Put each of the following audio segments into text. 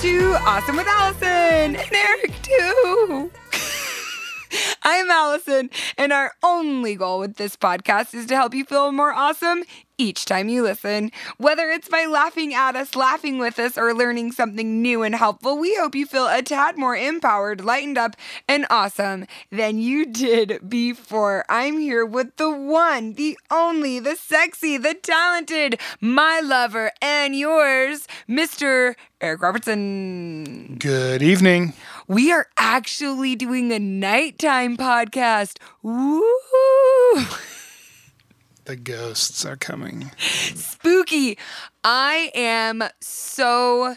to Awesome with Alison and Eric, too. I'm Alison, and our only goal with this podcast is to help you feel more awesome each time you listen. Whether it's by laughing at us, laughing with us, or learning something new and helpful, we hope you feel a tad more empowered, lightened up, and awesome than you did before. I'm here with the one, the only, the sexy, the talented, my lover, and yours, Mr. Eric Robertson. Good evening. We are actually doing a nighttime podcast. Woo! The ghosts are coming. Spooky. I am so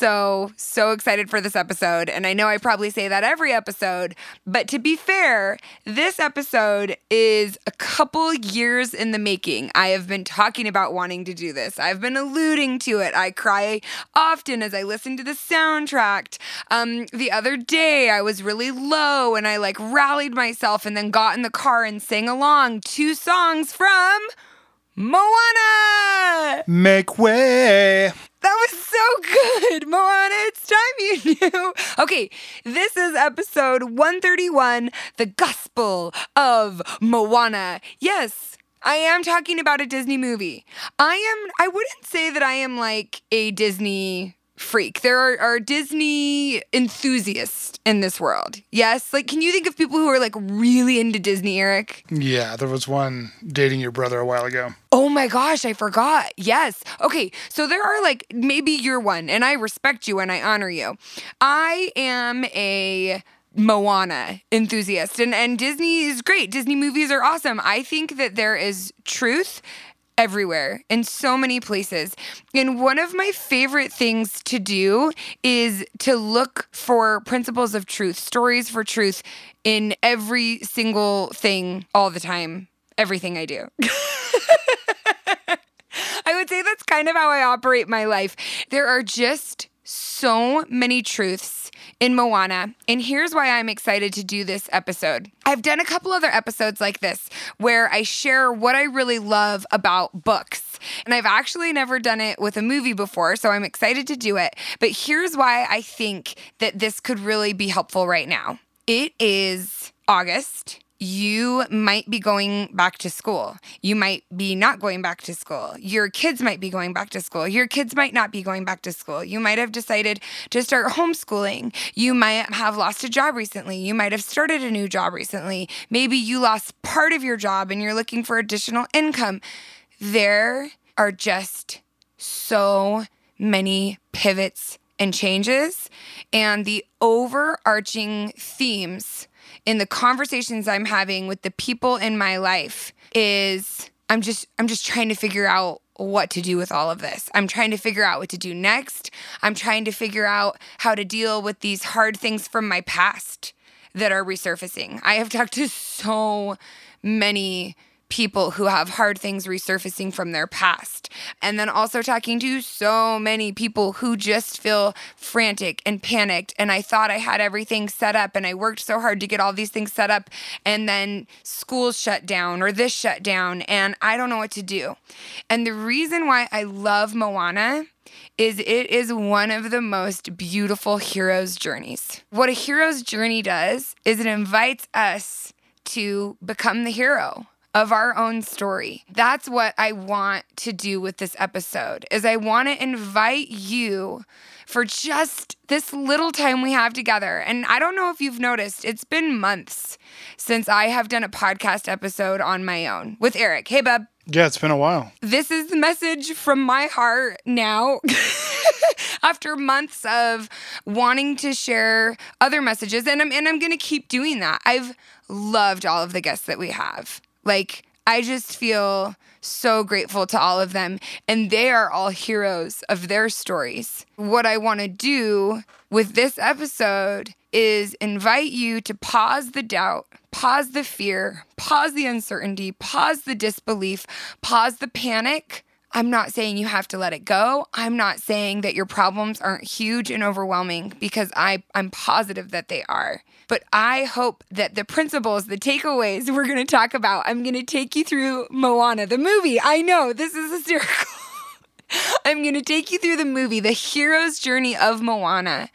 so, so excited for this episode. And I know I probably say that every episode, but to be fair, this episode is a couple years in the making. I have been talking about wanting to do this, I've been alluding to it. I cry often as I listen to the soundtrack. Um, the other day, I was really low and I like rallied myself and then got in the car and sang along two songs from. Moana! Make way. That was so good, Moana. It's time you knew. Okay, this is episode 131 The Gospel of Moana. Yes, I am talking about a Disney movie. I am, I wouldn't say that I am like a Disney freak. There are, are, Disney enthusiasts in this world. Yes. Like, can you think of people who are like really into Disney, Eric? Yeah, there was one dating your brother a while ago. Oh my gosh, I forgot. Yes. Okay. So there are like, maybe you're one, and I respect you and I honor you. I am a. Moana enthusiast and and Disney is great. Disney movies are awesome. I think that there is truth everywhere in so many places. And one of my favorite things to do is to look for principles of truth, stories for truth in every single thing all the time, everything I do. I would say that's kind of how I operate my life. There are just so many truths in Moana, and here's why I'm excited to do this episode. I've done a couple other episodes like this where I share what I really love about books, and I've actually never done it with a movie before, so I'm excited to do it. But here's why I think that this could really be helpful right now it is August you might be going back to school. You might be not going back to school. Your kids might be going back to school. Your kids might not be going back to school. You might have decided to start homeschooling. You might have lost a job recently. You might have started a new job recently. Maybe you lost part of your job and you're looking for additional income. There are just so many pivots and changes, and the overarching themes in the conversations I'm having with the people in my life is I'm just I'm just trying to figure out what to do with all of this. I'm trying to figure out what to do next. I'm trying to figure out how to deal with these hard things from my past that are resurfacing. I have talked to so many people who have hard things resurfacing from their past. And then also talking to so many people who just feel frantic and panicked. And I thought I had everything set up and I worked so hard to get all these things set up. And then school shut down or this shut down and I don't know what to do. And the reason why I love Moana is it is one of the most beautiful hero's journeys. What a hero's journey does is it invites us to become the hero of our own story. That's what I want to do with this episode. Is I want to invite you for just this little time we have together. And I don't know if you've noticed, it's been months since I have done a podcast episode on my own with Eric. Hey, bub. Yeah, it's been a while. This is the message from my heart now. After months of wanting to share other messages, and I'm and I'm gonna keep doing that. I've loved all of the guests that we have. Like, I just feel so grateful to all of them, and they are all heroes of their stories. What I want to do with this episode is invite you to pause the doubt, pause the fear, pause the uncertainty, pause the disbelief, pause the panic I'm not saying you have to let it go. I'm not saying that your problems aren't huge and overwhelming because I, I'm positive that they are. But I hope that the principles, the takeaways we're going to talk about, I'm going to take you through Moana, the movie. I know this is hysterical. I'm going to take you through the movie, The Hero's Journey of Moana.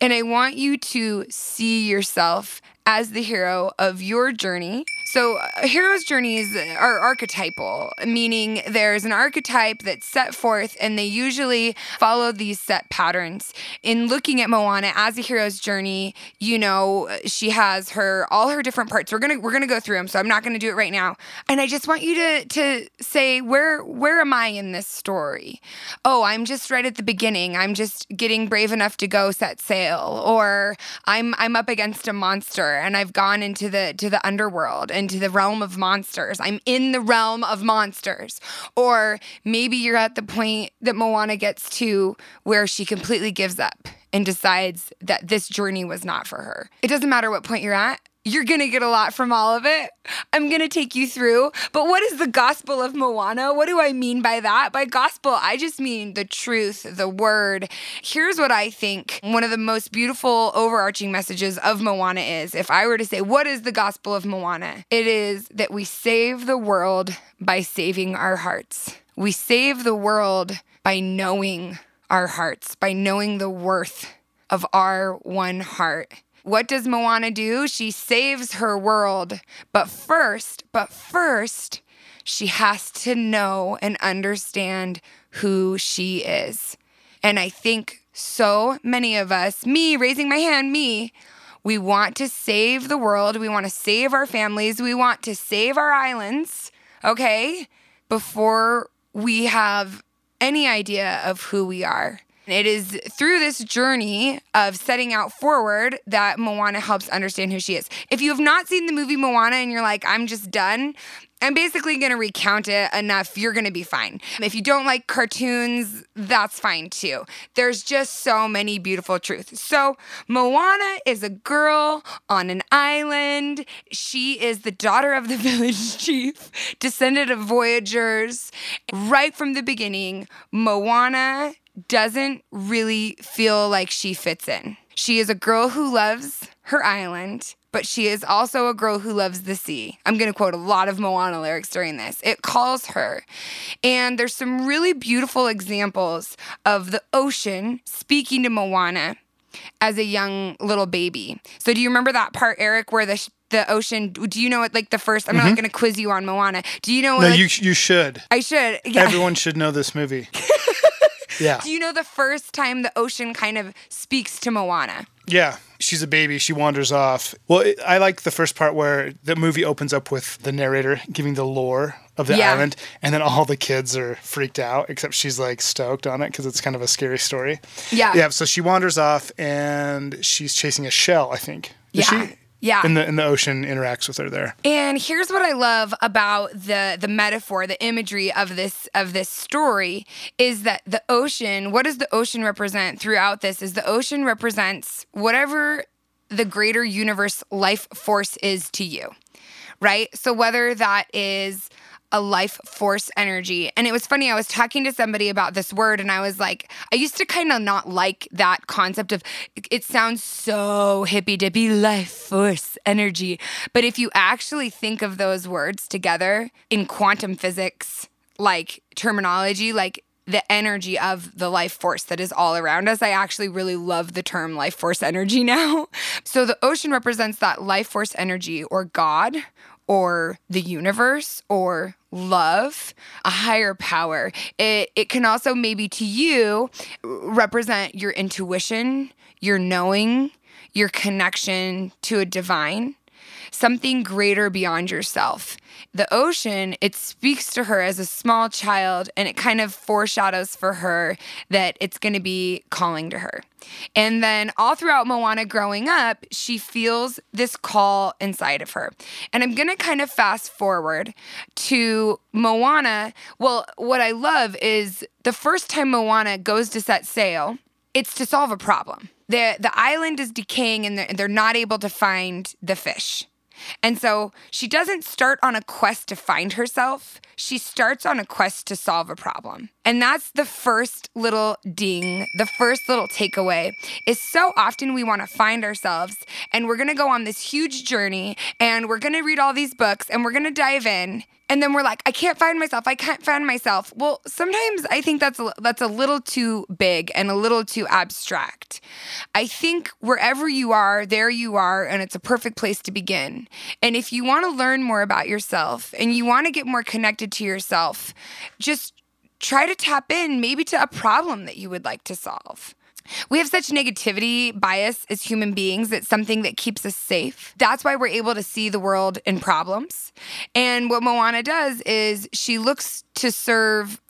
And I want you to see yourself as the hero of your journey. So, uh, hero's journeys are archetypal, meaning there's an archetype that's set forth and they usually follow these set patterns. In looking at Moana as a hero's journey, you know, she has her all her different parts. We're to we're to go through them, so I'm not to do it right now. And I just want you to to say where where am I in this story? Oh, I'm just right at the beginning. I'm just getting brave enough to go set sail or I'm I'm up against a monster and I've gone into the to the underworld into the realm of monsters. I'm in the realm of monsters. Or maybe you're at the point that Moana gets to where she completely gives up and decides that this journey was not for her. It doesn't matter what point you're at. You're going to get a lot from all of it. I'm going to take you through. But what is the gospel of Moana? What do I mean by that? By gospel, I just mean the truth, the word. Here's what I think one of the most beautiful overarching messages of Moana is. If I were to say, what is the gospel of Moana? It is that we save the world by saving our hearts. We save the world by knowing our hearts, by knowing the worth of our one heart. What does Moana do? She saves her world. But first, but first, she has to know and understand who she is. And I think so many of us, me raising my hand, me, we want to save the world. We want to save our families. We want to save our islands, okay? Before we have any idea of who we are. It is through this journey of setting out forward that Moana helps understand who she is. If you have not seen the movie Moana and you're like, I'm just done, I'm basically going to recount it enough. You're going to be fine. If you don't like cartoons, that's fine too. There's just so many beautiful truths. So, Moana is a girl on an island. She is the daughter of the village chief, descendant of voyagers. Right from the beginning, Moana doesn't really feel like she fits in. She is a girl who loves her island, but she is also a girl who loves the sea. I'm going to quote a lot of Moana lyrics during this. It calls her. And there's some really beautiful examples of the ocean speaking to Moana as a young little baby. So do you remember that part Eric where the the ocean do you know it like the first I'm not mm-hmm. going to quiz you on Moana. Do you know No, like, you you should. I should. Yeah. Everyone should know this movie. yeah. Do you know the first time the ocean kind of speaks to Moana? Yeah. She's a baby. She wanders off. Well, it, I like the first part where the movie opens up with the narrator giving the lore of the Yeah. island, and then all the kids are freaked out, except she's like stoked on it because it's kind of a scary story. Yeah. Yeah. So she wanders off, and she's chasing a shell. I think. Is Yeah. She? Yeah. And the in the ocean interacts with her there. And here's what I love about the the metaphor, the imagery of this of this story is that the ocean, what does the ocean represent throughout this is the ocean represents whatever the greater universe life force is to you. Right? So whether that is a life force energy. And it was funny, I was talking to somebody about this word, and I was like, I used to kind of not like that concept of it sounds so hippy dippy, life force energy. But if you actually think of those words together in quantum physics, like terminology, like the energy of the life force that is all around us. I actually really love the term life force energy now. So the ocean represents that life force energy or God or the universe or love, a higher power. It it can also maybe to you represent your intuition, your knowing, your connection to a divine something greater beyond yourself. The ocean, it speaks to her as a small child and it kind of foreshadows for her that it's going to be calling to her. And then all throughout Moana growing up, she feels this call inside of her. And I'm going to kind of fast forward to Moana. Well, what I love is the first time Moana goes to set sail, it's to solve a problem. The, the island is decaying and they're, they're not able to find the fish. And so she doesn't start on a quest to find herself. She starts on a quest to solve a problem. And that's the first little ding, the first little takeaway is so often we want to find ourselves and we're going to go on this huge journey and we're going to read all these books and we're going to dive in and then we're like, I can't find myself. I can't find myself. Well, sometimes I think that's a, that's a little too big and a little too abstract. I think wherever you are, there you are, and it's a perfect place to begin. And if you want to learn more about yourself and you want to get more connected to yourself, just try to tap in maybe to a problem that you would like to solve. We have such negativity bias as human beings. It's something that keeps us safe. That's why we're able to see the world in problems. And what Moana does is she looks to serve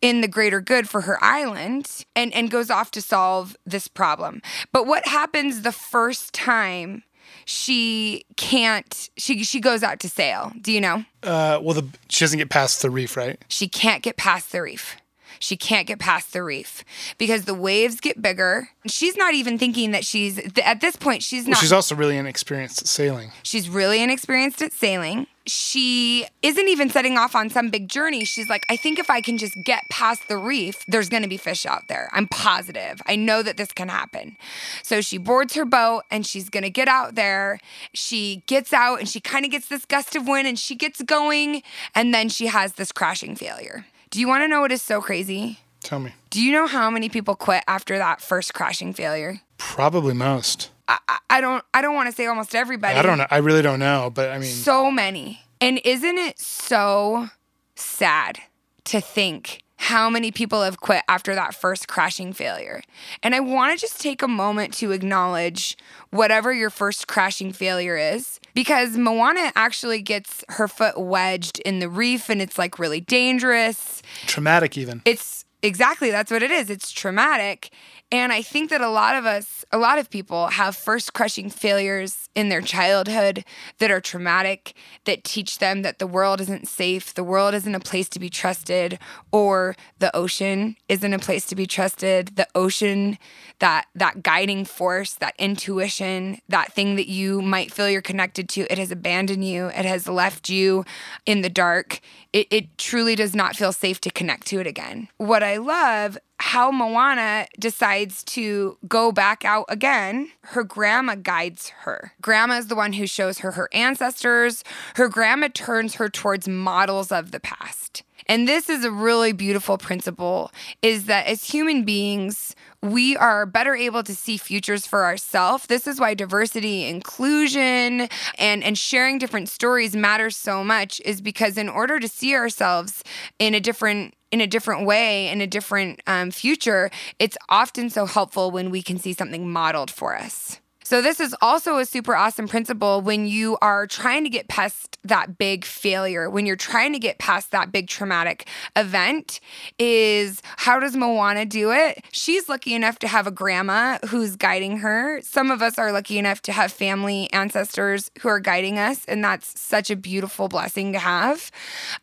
in the greater good for her island and, and goes off to solve this problem. But what happens the first time she can't she she goes out to sail? Do you know? Uh, well, the, she doesn't get past the reef, right? She can't get past the reef. She can't get past the reef because the waves get bigger. She's not even thinking that she's at this point. She's not. Well, she's also really inexperienced at sailing. She's really inexperienced at sailing. She isn't even setting off on some big journey. She's like, I think if I can just get past the reef, there's going to be fish out there. I'm positive. I know that this can happen. So she boards her boat and she's going to get out there. She gets out and she kind of gets this gust of wind and she gets going. And then she has this crashing failure. Do you want to know what is so crazy? Tell me. Do you know how many people quit after that first crashing failure? Probably most. I, I don't I don't want to say almost everybody. I don't know. I really don't know, but I mean, so many. And isn't it so sad to think how many people have quit after that first crashing failure? And I want to just take a moment to acknowledge whatever your first crashing failure is because Moana actually gets her foot wedged in the reef and it's like really dangerous. traumatic even. It's exactly that's what it is. It's traumatic. And I think that a lot of us, a lot of people have first crushing failures in their childhood that are traumatic, that teach them that the world isn't safe, the world isn't a place to be trusted, or the ocean isn't a place to be trusted. The ocean, that that guiding force, that intuition, that thing that you might feel you're connected to, it has abandoned you, it has left you in the dark. It, it truly does not feel safe to connect to it again. What I love how Moana decides to go back out again, her grandma guides her. Grandma is the one who shows her her ancestors. Her grandma turns her towards models of the past. And this is a really beautiful principle is that as human beings, we are better able to see futures for ourselves. This is why diversity, inclusion, and, and sharing different stories matters so much, is because in order to see ourselves in a different in a different way, in a different um, future, it's often so helpful when we can see something modeled for us. So, this is also a super awesome principle when you are trying to get past that big failure, when you're trying to get past that big traumatic event. Is how does Moana do it? She's lucky enough to have a grandma who's guiding her. Some of us are lucky enough to have family ancestors who are guiding us, and that's such a beautiful blessing to have.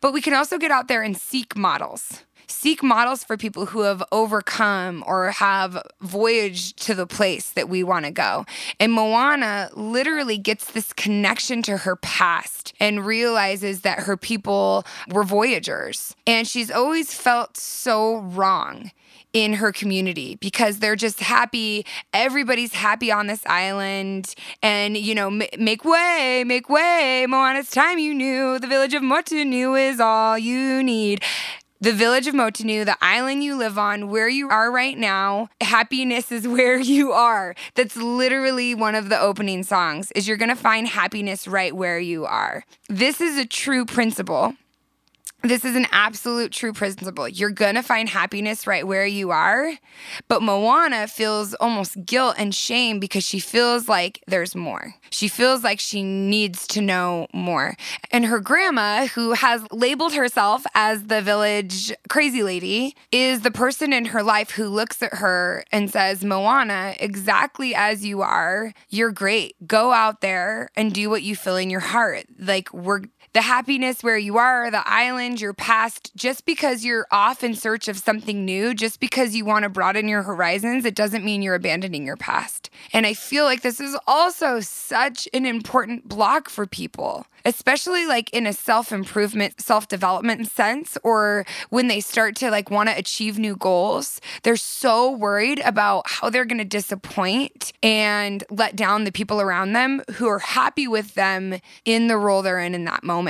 But we can also get out there and seek models seek models for people who have overcome or have voyaged to the place that we want to go. And Moana literally gets this connection to her past and realizes that her people were voyagers. And she's always felt so wrong in her community because they're just happy. Everybody's happy on this island. And, you know, make way, make way. Moana's time you knew. The village of Motunui is all you need the village of Motunui, the island you live on, where you are right now. Happiness is where you are. That's literally one of the opening songs is you're going to find happiness right where you are. This is a true principle this is an absolute true principle. You're gonna find happiness right where you are. But Moana feels almost guilt and shame because she feels like there's more. She feels like she needs to know more. And her grandma, who has labeled herself as the village crazy lady, is the person in her life who looks at her and says, Moana, exactly as you are, you're great. Go out there and do what you feel in your heart. Like, we're the happiness where you are, the island, your past, just because you're off in search of something new, just because you want to broaden your horizons, it doesn't mean you're abandoning your past. And I feel like this is also such an important block for people, especially like in a self improvement, self development sense, or when they start to like want to achieve new goals. They're so worried about how they're going to disappoint and let down the people around them who are happy with them in the role they're in in that moment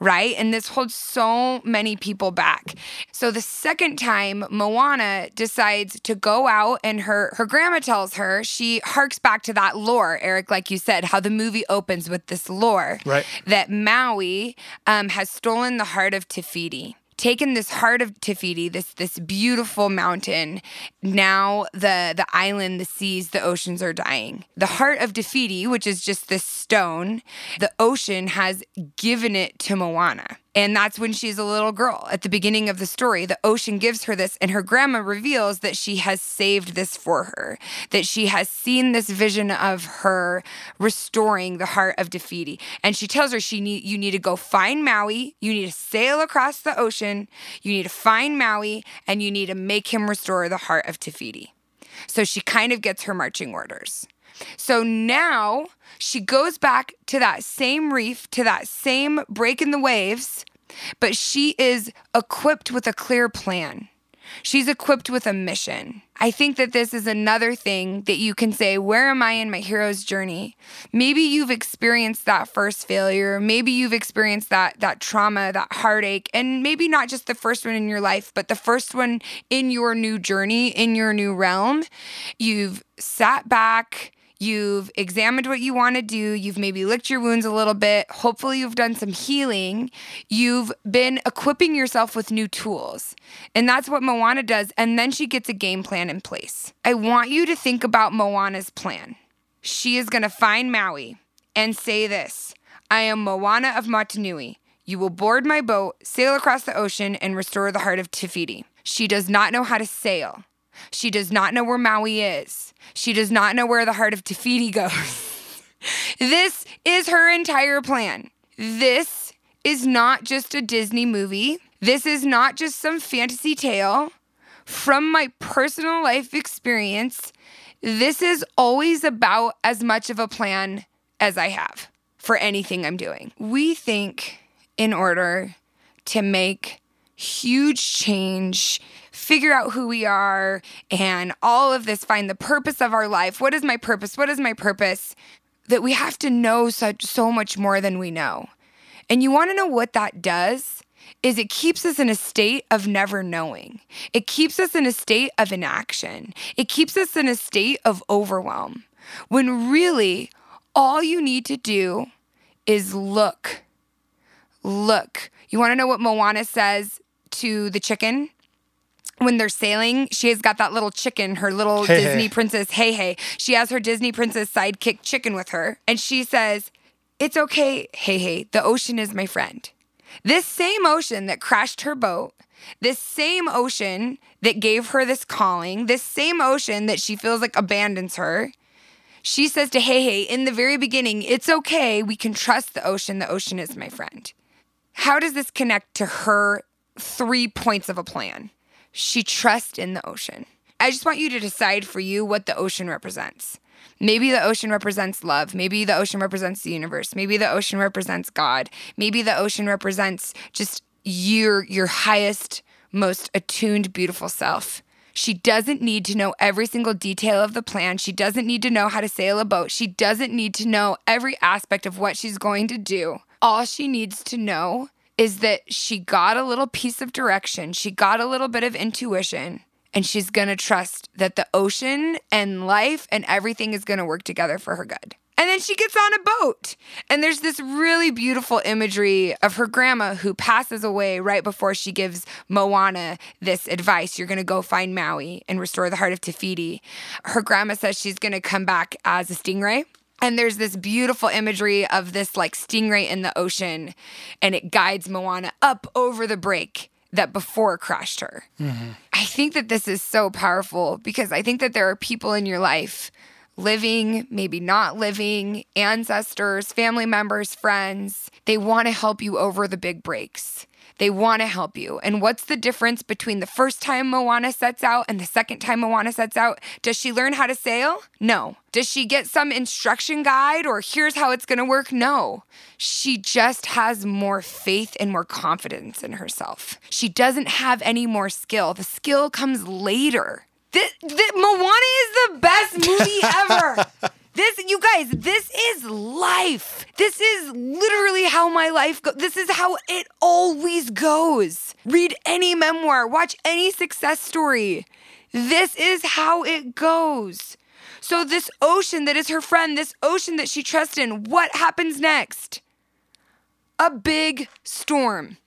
right? And this holds so many people back. So the second time Moana decides to go out and her her grandma tells her, she harks back to that lore, Eric, like you said, how the movie opens with this lore Right. that Maui um, has stolen the heart of Te Fiti taken this heart of Te Fiti, this this beautiful mountain. Now the the island, the seas, the oceans are dying. The heart of Te Fiti, which is just this stone, the ocean has given it to Moana. And that's when she's a little girl. At the beginning of the story, the ocean gives her this, and her grandma reveals that she has saved this for her, that she has seen this vision of her restoring the heart of Te Fiti And she tells her she need you need to go find Maui, you need to sail across the ocean, you need to find Maui, and you need to make him restore the heart of Te Fiti. So she kind of gets her marching orders. So now she goes back to that same reef, to that same break in the waves, but she is equipped with a clear plan. She's equipped with a mission. I think that this is another thing that you can say, Where am I in my hero's journey? Maybe you've experienced that first failure. Maybe you've experienced that, that trauma, that heartache, and maybe not just the first one in your life, but the first one in your new journey, in your new realm. You've sat back, You've examined what you want to do. You've maybe licked your wounds a little bit. Hopefully, you've done some healing. You've been equipping yourself with new tools. And that's what Moana does. And then she gets a game plan in place. I want you to think about Moana's plan. She is going to find Maui and say this I am Moana of Motunui. You will board my boat, sail across the ocean, and restore the heart of Te Fiti. She does not know how to sail. She does not know where Maui is. She does not know where the heart of Te Fiti goes. this is her entire plan. This is not just a Disney movie. This is not just some fantasy tale. From my personal life experience, this is always about as much of a plan as I have for anything I'm doing. We think in order to make huge change, figure out who we are, and all of this, find the purpose of our life. What is my purpose? What is my purpose? That we have to know such so much more than we know. And you want to know what that does? Is it keeps us in a state of never knowing. It keeps us in a state of inaction. It keeps us in a state of overwhelm. When really all you need to do is look. Look. You want to know what Moana says to the chicken? When they're sailing, she has got that little chicken, her little Hey, Disney hey. princess, Heihei. She has her Disney princess sidekick chicken with her. And she says, It's okay, Heihei. The ocean is my friend. This same ocean that crashed her boat, this same ocean that gave her this calling, this same ocean that she feels like abandons her, she says to Heihei in the very beginning, It's okay. We can trust the ocean. The ocean is my friend. How does this connect to her three points of a plan? She trusts in the ocean. I just want you to decide for you what the ocean represents. Maybe the ocean represents love. Maybe the ocean represents the universe. Maybe the ocean represents God. Maybe the ocean represents just your your highest, most attuned, beautiful self. She doesn't need to know every single detail of the plan. She doesn't need to know how to sail a boat. She doesn't need to know every aspect of what she's going to do. All she needs to know is that she got a little piece of direction, she got a little bit of intuition, and she's gonna trust that the ocean and life and everything is gonna work together for her good. And then she gets on a boat. And there's this really beautiful imagery of her grandma who passes away right before she gives Moana this advice. You're going to go find Maui and restore the heart of Te Fiti. Her grandma says she's going to come back as a stingray. And there's this beautiful imagery of this like stingray in the ocean, and it guides Moana up over the break that before crashed her. Mm-hmm. I think that this is so powerful because I think that there are people in your life living, maybe not living, ancestors, family members, friends. They want to help you over the big breaks. They want to help you. And what's the difference between the first time Moana sets out and the second time Moana sets out? Does she learn how to sail? No. Does she get some instruction guide or here's how it's going to work? No. She just has more faith and more confidence in herself. She doesn't have any more skill. The skill comes later. Th- th- Moana is the best movie ever. This, you guys, this is life. This is literally how my life goes. This is how it always goes. Read any memoir, watch any success story. This is how it goes. So, this ocean that is her friend, this ocean that she trusts in, what happens next? A big storm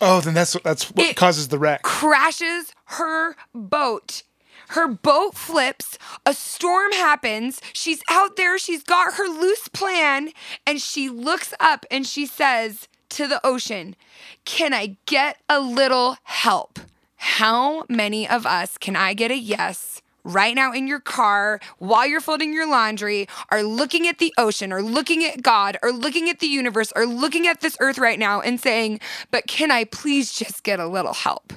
Oh, then that's that's what It- causes the wreck. crashes her boat. Her boat flips, a storm happens. She's out there, she's got her loose plan, and she looks up and she says to the ocean, Can I get a little help? How many of us can I get a yes right now in your car while you're folding your laundry, are looking at the ocean, or looking at God, or looking at the universe, or looking at this earth right now and saying, But can I please just get a little help?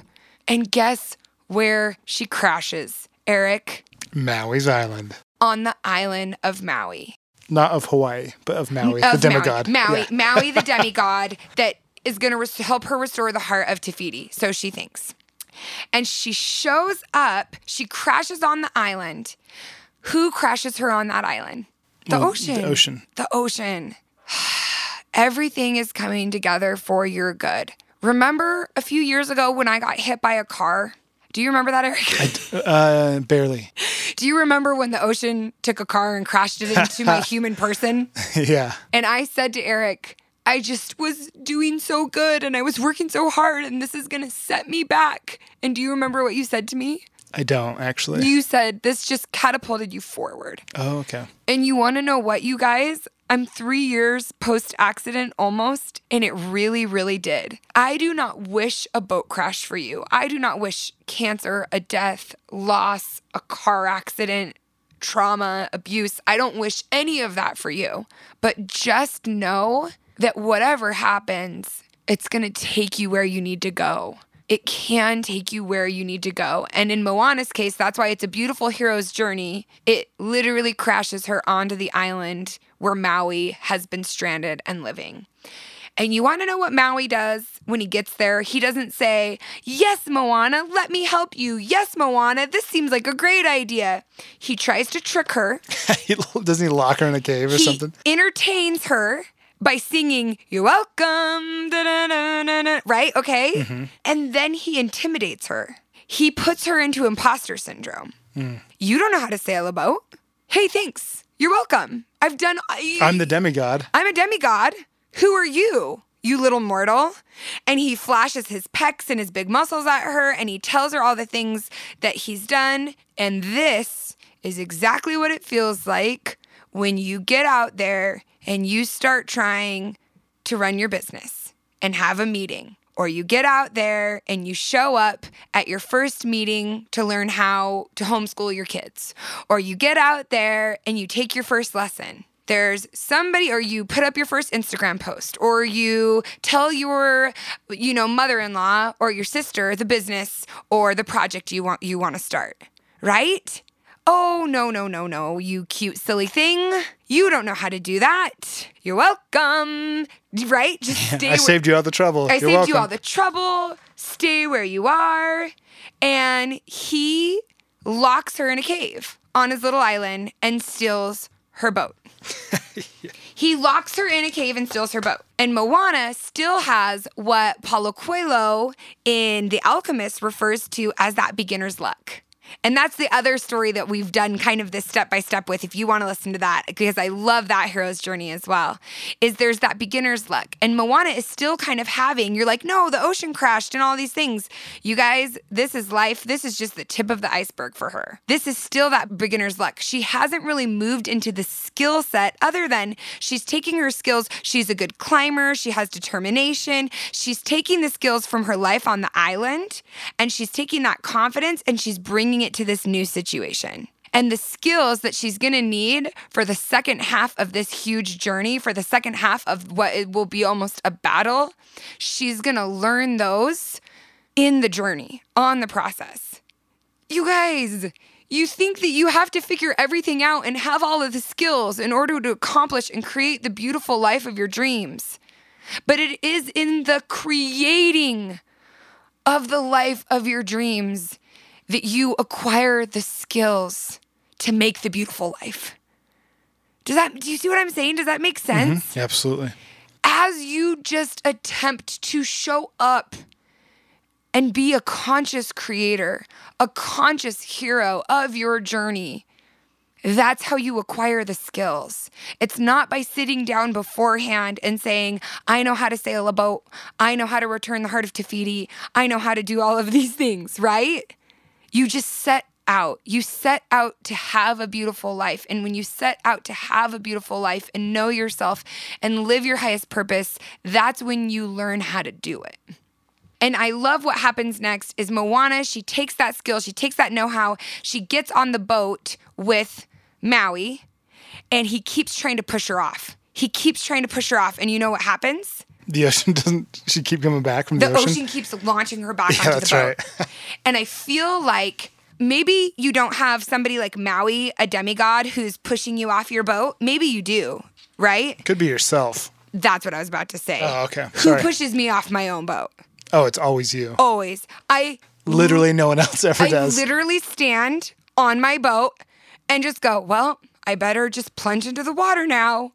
And guess where she crashes, Eric? Maui's island, On the island of Maui. not of Hawaii, but of Maui, Of the demigod. Maui, Maui, Yeah. Maui the demigod that is going to res- help her restore the heart of Te Fiti. So she thinks. And she shows up, she crashes on the island. Who crashes her on that island? The Well, ocean. the ocean. The ocean. Everything is coming together for your good. Remember a few years ago when I got hit by a car? Do you remember that, Eric? Uh, barely. Do you remember when the ocean took a car and crashed it into my human person? yeah. And I said to Eric, I just was doing so good and I was working so hard and this is going to set me back. And do you remember what you said to me? I don't actually. You said this just catapulted you forward. oh, okay. And you want to know what, you guys? I'm three years post accident almost, and it really, really did. I do not wish a boat crash for you. I do not wish cancer, a death, loss, a car accident, trauma, abuse. I don't wish any of that for you. But just know that whatever happens, it's going to take you where you need to go. It can take you where you need to go. And in Moana's case, that's why it's a beautiful hero's journey. It literally crashes her onto the island where Maui has been stranded and living. And you want to know what Maui does when he gets there? He doesn't say, Yes, Moana, let me help you. Yes, Moana, this seems like a great idea. He tries to trick her. He- Doesn't he lock her in a cave or he something? entertains her by singing, You're welcome, da-da-da-da-da," right? Okay. Mm-hmm. And then he intimidates her. He puts her into imposter syndrome. Mm. You don't know how to sail a boat. Hey, thanks. You're welcome. I've done. I, I'm the demigod. I'm a demigod. Who are you? You little mortal. And he flashes his pecs and his big muscles at her and he tells her all the things that he's done. And this is exactly what it feels like when you get out there and you start trying to run your business and have a meeting. Or you get out there and you show up at your first meeting to learn how to homeschool your kids. Or you get out there and you take your first lesson there's somebody or you put up your first Instagram post or you tell your you know mother-in-law or your sister the business or the project you want you want to start right oh no no no no you cute silly thing you don't know how to do that you're welcome right just stay I where- saved you all the trouble. I You're saved welcome. you all the trouble. Stay where you are. And he locks her in a cave on his little island and steals her boat. He locks her in a cave and steals her boat. And Moana still has what Paulo Coelho in The Alchemist refers to as that beginner's luck. And that's the other story that we've done kind of this step by step with if you want to listen to that because I love that hero's journey as well. Is there's that beginner's luck. And Moana is still kind of having you're like, "No, the ocean crashed and all these things." You guys, this is life. This is just the tip of the iceberg for her. This is still that beginner's luck. She hasn't really moved into the skill set other than she's taking her skills. She's a good climber, she has determination. She's taking the skills from her life on the island and she's taking that confidence and she's bringing it to this new situation. And the skills that she's gonna need for the second half of this huge journey, for the second half of what it will be almost a battle, she's gonna learn those in the journey, on the process. You guys, you think that you have to figure everything out and have all of the skills in order to accomplish and create the beautiful life of your dreams. But it is in the creating of the life of your dreams that you acquire the skills to make the beautiful life. Does that do you see what I'm saying? Does that make mm-hmm. sense? Yeah, absolutely. As you just attempt to show up and be a conscious creator, a conscious hero of your journey, that's how you acquire the skills. It's not by sitting down beforehand and saying, I know how to sail a boat. I know how to return the heart of Te Fiti. I know how to do all of these things, right? You just set out. You set out to have a beautiful life. And when you set out to have a beautiful life and know yourself and live your highest purpose, that's when you learn how to do it. And I love what happens next is Moana, she takes that skill, she takes that know-how, she gets on the boat with Maui, and he keeps trying to push her off. He keeps trying to push her off, and you know what happens? The ocean doesn't. She keep coming back from the, The ocean keeps launching her back Yeah, onto that's the boat. right. and I feel like maybe you don't have somebody like Maui, a demigod, who's pushing you off your boat. Maybe you do, right? Could be yourself. That's what I was about to say. Oh, okay. Who pushes me off my own boat? Oh, it's always you. Always. I Literally, no one else ever I does. literally stand on my boat and just go, well, I better just plunge into the water now.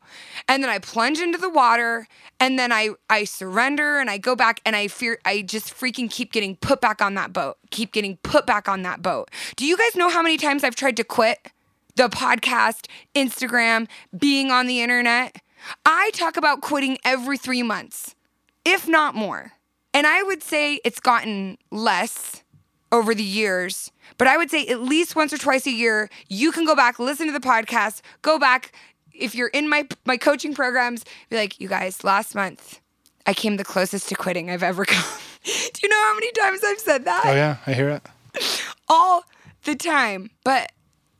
And then I plunge into the water and then I I surrender and I go back and I fear I just freaking keep getting put back on that boat. Keep getting put back on that boat. Do you guys know how many times I've tried to quit the podcast, Instagram, being on the internet? I talk about quitting every 3 months, if not more. And I would say it's gotten less over the years, but I would say at least once or twice a year, you can go back, listen to the podcast, go back. If you're in my my coaching programs, be like, you guys, last month I came the closest to quitting I've ever come. Do you know how many times I've said that? oh yeah, I hear it. all the time. But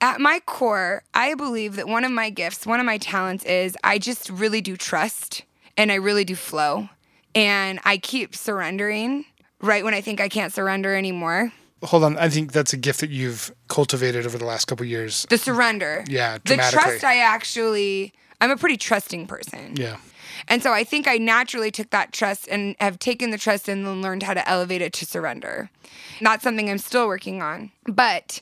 at my core, I believe that one of my gifts, one of my talents is I just really do trust and I really do flow. And I keep surrendering right when I think I can't surrender anymore. Hold on, I think that's a gift that you've cultivated over the last couple of years. The surrender. Yeah, The trust I actually I'm a pretty trusting person. Yeah. And so I think I naturally took that trust and have taken the trust and then learned how to elevate it to surrender. Not something I'm still working on. But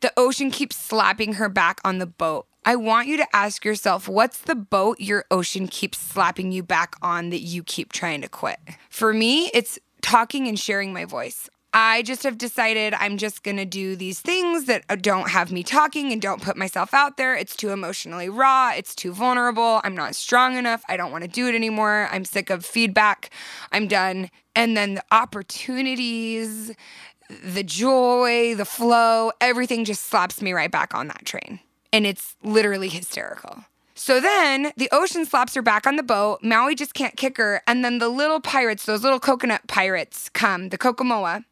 the ocean keeps slapping her back on the boat. I want you to ask yourself what's the boat your ocean keeps slapping you back on that you keep trying to quit? For me, it's talking and sharing my voice. I just have decided I'm just gonna do these things that uh, don't have me talking and don't put myself out there. It's too emotionally raw. It's too vulnerable. I'm not strong enough. I don't wanna do it anymore. I'm sick of feedback. I'm done. And then the opportunities, the joy, the flow, everything just slaps me right back on that train. And it's literally hysterical. So then the ocean slaps her back on the boat. Maui just can't kick her. And then the little pirates, those little coconut pirates, come, the Kakamora.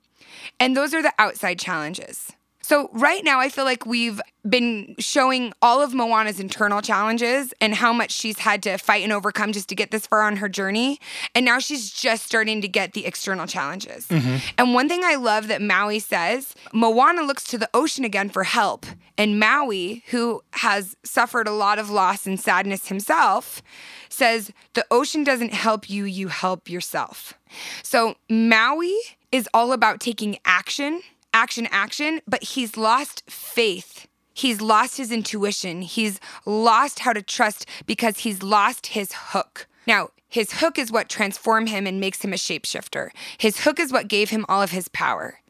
And those are the outside challenges. So, right now, I feel like we've been showing all of Moana's internal challenges and how much she's had to fight and overcome just to get this far on her journey. And now she's just starting to get the external challenges. Mm-hmm. And one thing I love that Maui says Moana looks to the ocean again for help. And Maui, who has suffered a lot of loss and sadness himself, says, The ocean doesn't help you, you help yourself. So, Maui is all about taking action, action, action, but he's lost faith. He's lost his intuition. He's lost how to trust because he's lost his hook. Now, his hook is what transformed him and makes him a shapeshifter. His hook is what gave him all of his power.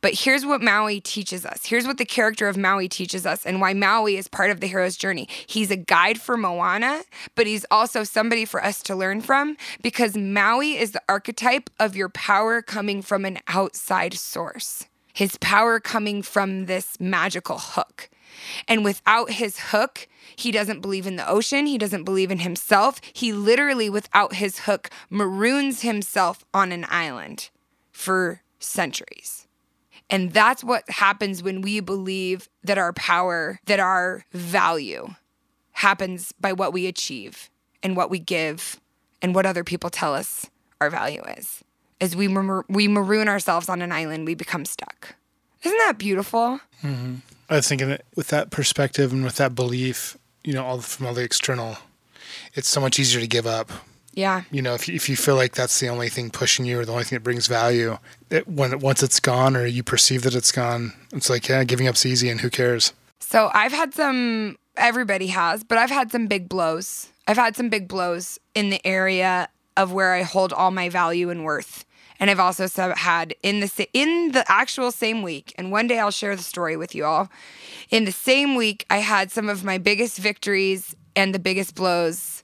But here's what Maui teaches us. Here's what the character of Maui teaches us and why Maui is part of the hero's journey. He's a guide for Moana, but he's also somebody for us to learn from because Maui is the archetype of your power coming from an outside source. His power coming from this magical hook. And without his hook, he doesn't believe in the ocean. He doesn't believe in himself. He literally, without his hook, maroons himself on an island for centuries. And that's what happens when we believe that our power, that our value happens by what we achieve and what we give and what other people tell us our value is. As we, mar- we maroon ourselves on an island, we become stuck. Isn't that beautiful? Mm-hmm. I was thinking that with that perspective and with that belief, you know, all from all the external, it's so much easier to give up. Yeah. You know, if you, if you feel like that's the only thing pushing you or the only thing that brings value, it, when once it's gone or you perceive that it's gone, it's like yeah, giving up's easy and who cares? So I've had some everybody has, but I've had some big blows. I've had some big blows in the area of where I hold all my value and worth. And I've also had in the in the actual same week, and one day I'll share the story with you all. In the same week, I had some of my biggest victories and the biggest blows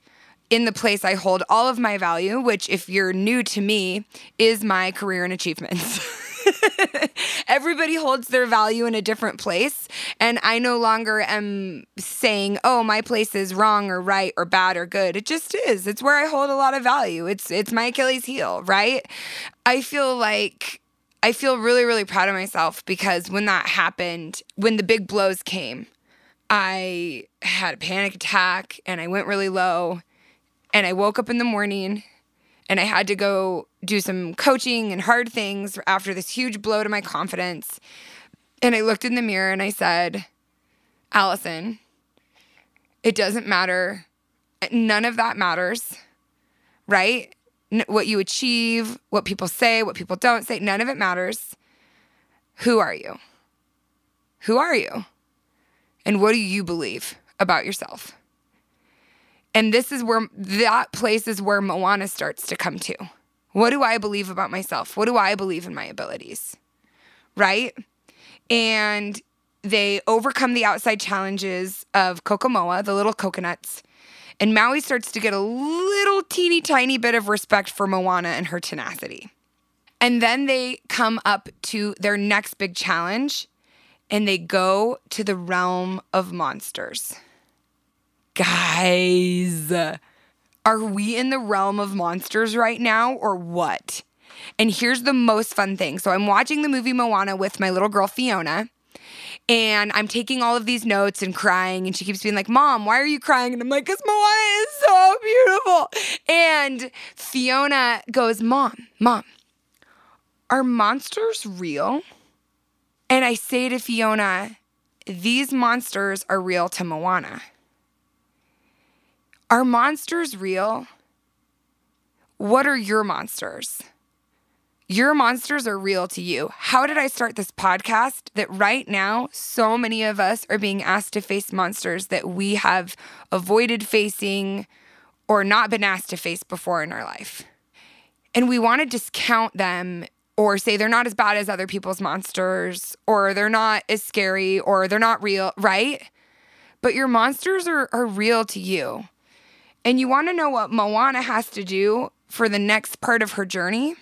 in the place I hold all of my value, which, if you're new to me, is my career and achievements. Everybody holds their value in a different place. And I no longer am saying, oh, my place is wrong or right or bad or good. It just is. It's where I hold a lot of value. It's it's my Achilles heel, right? I feel like I feel really, really proud of myself because when that happened, when the big blows came, I had a panic attack and I went really low. And I woke up in the morning and I had to go do some coaching and hard things after this huge blow to my confidence. And I looked in the mirror and I said, Alison, it doesn't matter. None of that matters, right? What you achieve, what people say, what people don't say, none of it matters. Who are you? Who are you? And what do you believe about yourself? And this is where that place is where Moana starts to come to. What do I believe about myself? What do I believe in my abilities? Right? And they overcome the outside challenges of Kakamora, the little coconuts. And Maui starts to get a little teeny tiny bit of respect for Moana and her tenacity. And then they come up to their next big challenge and they go to the realm of monsters. Guys, are we in the realm of monsters right now or what? And here's the most fun thing. So I'm watching the movie Moana with my little girl Fiona. And I'm taking all of these notes and crying, and she keeps being like, Mom, why are you crying? And I'm like, Because Moana is so beautiful. And Fiona goes, Mom, Mom, are monsters real? And I say to Fiona, These monsters are real to Moana. Are monsters real? What are your monsters? Your monsters are real to you. How did I start this podcast? That right now, so many of us are being asked to face monsters that we have avoided facing or not been asked to face before in our life. And we want to discount them or say they're not as bad as other people's monsters or they're not as scary or they're not real, right? But your monsters are, are real to you. And you want to know what Moana has to do for the next part of her journey?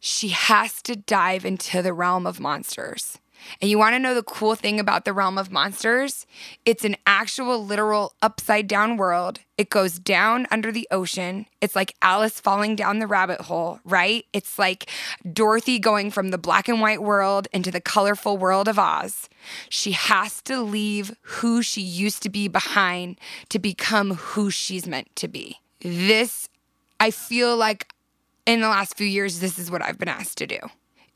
She has to dive into the realm of monsters. And you want to know the cool thing about the realm of monsters? It's an actual, literal, upside down world. It goes down under the ocean. It's like Alice falling down the rabbit hole, right? It's like Dorothy going from the black and white world into the colorful world of Oz. She has to leave who she used to be behind to become who she's meant to be. This, I feel like in the last few years, this is what I've been asked to do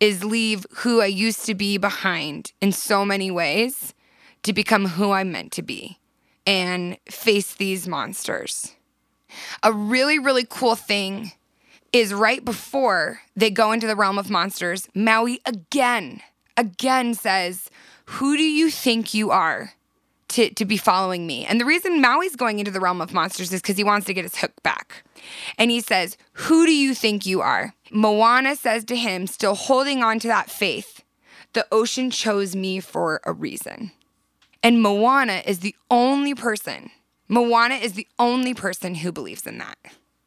is leave who I used to be behind in so many ways to become who I'm meant to be and face these monsters. A really, really cool thing is right before they go into the realm of monsters, Maui again, again says, Who do you think you are? To, to be following me. And the reason Maui's going into the realm of monsters is because he wants to get his hook back. And he says, Who do you think you are? Moana says to him, still holding on to that faith, The ocean chose me for a reason. And Moana is the only person, Moana is the only person who believes in that.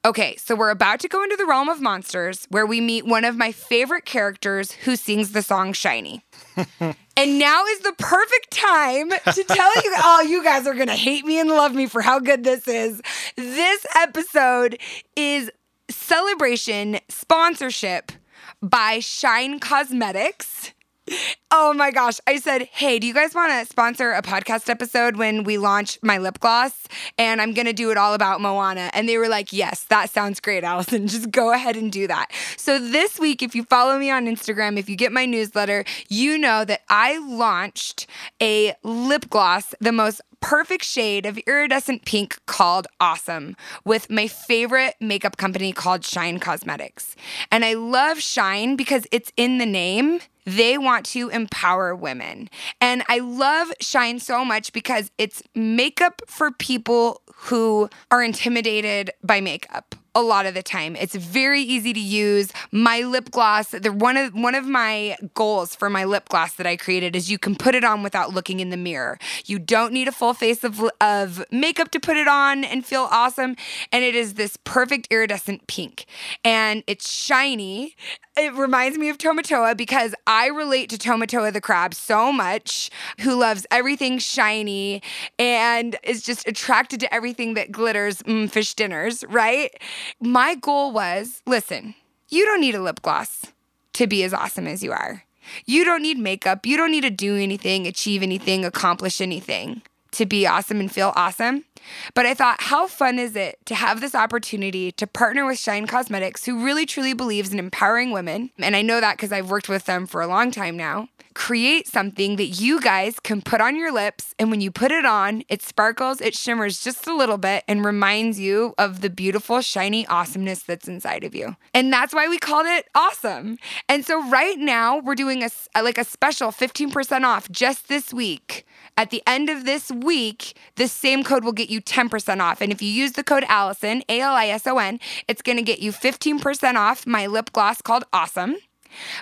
Okay, so we're about to go into the realm of monsters where we meet one of my favorite characters who sings the song Shiny. and now is the perfect time to tell you oh, you guys are going to hate me and love me for how good this is. This episode is celebration sponsorship by Shine Cosmetics. Oh my gosh. I said, hey, do you guys want to sponsor a podcast episode when we launch my lip gloss? And I'm going to do it all about Moana. And they were like, yes, that sounds great, Alison. Just go ahead and do that. So this week, if you follow me on Instagram, if you get my newsletter, you know that I launched a lip gloss, the most perfect shade of iridescent pink called Awesome with my favorite makeup company called Shine Cosmetics. And I love Shine because it's in the name They want to empower women. And I love Shine so much because it's makeup for people who are intimidated by makeup a lot of the time. It's very easy to use. My lip gloss, the one of one of my goals for my lip gloss that I created is you can put it on without looking in the mirror. You don't need a full face of of makeup to put it on and feel awesome, and it is this perfect iridescent pink. And it's shiny. It reminds me of Tamatoa because I relate to Tamatoa the crab so much, who loves everything shiny and is just attracted to everything that glitters, mm, fish dinners, right? My goal was listen, you don't need a lip gloss to be as awesome as you are. You don't need makeup. You don't need to do anything, achieve anything, accomplish anything to be awesome and feel awesome. But I thought, how fun is it to have this opportunity to partner with Shine Cosmetics, who really truly believes in empowering women? And I know that because I've worked with them for a long time now create something that you guys can put on your lips. And when you put it on, it sparkles, it shimmers just a little bit, and reminds you of the beautiful, shiny awesomeness that's inside of you. And that's why we called it awesome. And so right now, we're doing a, like a special 15% off just this week. At the end of this week, the same code will get you 10% off. And if you use the code Alison, A L I S O N, it's going to get you 15% off my lip gloss called Awesome.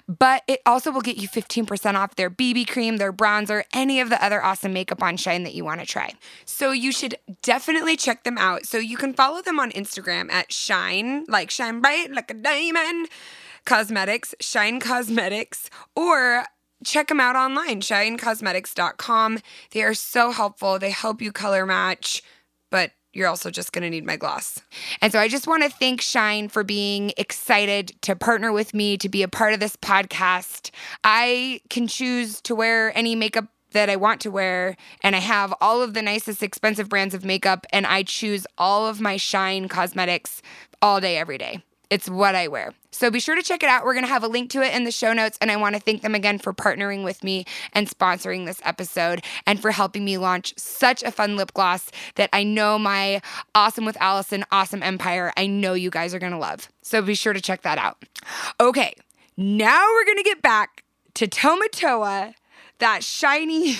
But it also will get you 15% off their BB cream, their bronzer, any of the other awesome makeup on Shine that you want to try. So you should definitely check them out. So you can follow them on Instagram at Shine, like Shine Bright, like a diamond. Cosmetics, Shine Cosmetics, or check them out online, shinecosmetics.com. They are so helpful. They help you color match, but you're also just going to need my gloss. And so I just want to thank Shine for being excited to partner with me to be a part of this podcast. I can choose to wear any makeup that I want to wear, and I have all of the nicest expensive brands of makeup, and I choose all of my Shine cosmetics all day, every day. It's what I wear. So be sure to check it out. We're going to have a link to it in the show notes. And I want to thank them again for partnering with me and sponsoring this episode and for helping me launch such a fun lip gloss that I know my Awesome with Alison, Awesome Empire, I know you guys are going to love. So be sure to check that out. Okay, now we're going to get back to Tamatoa, that shiny.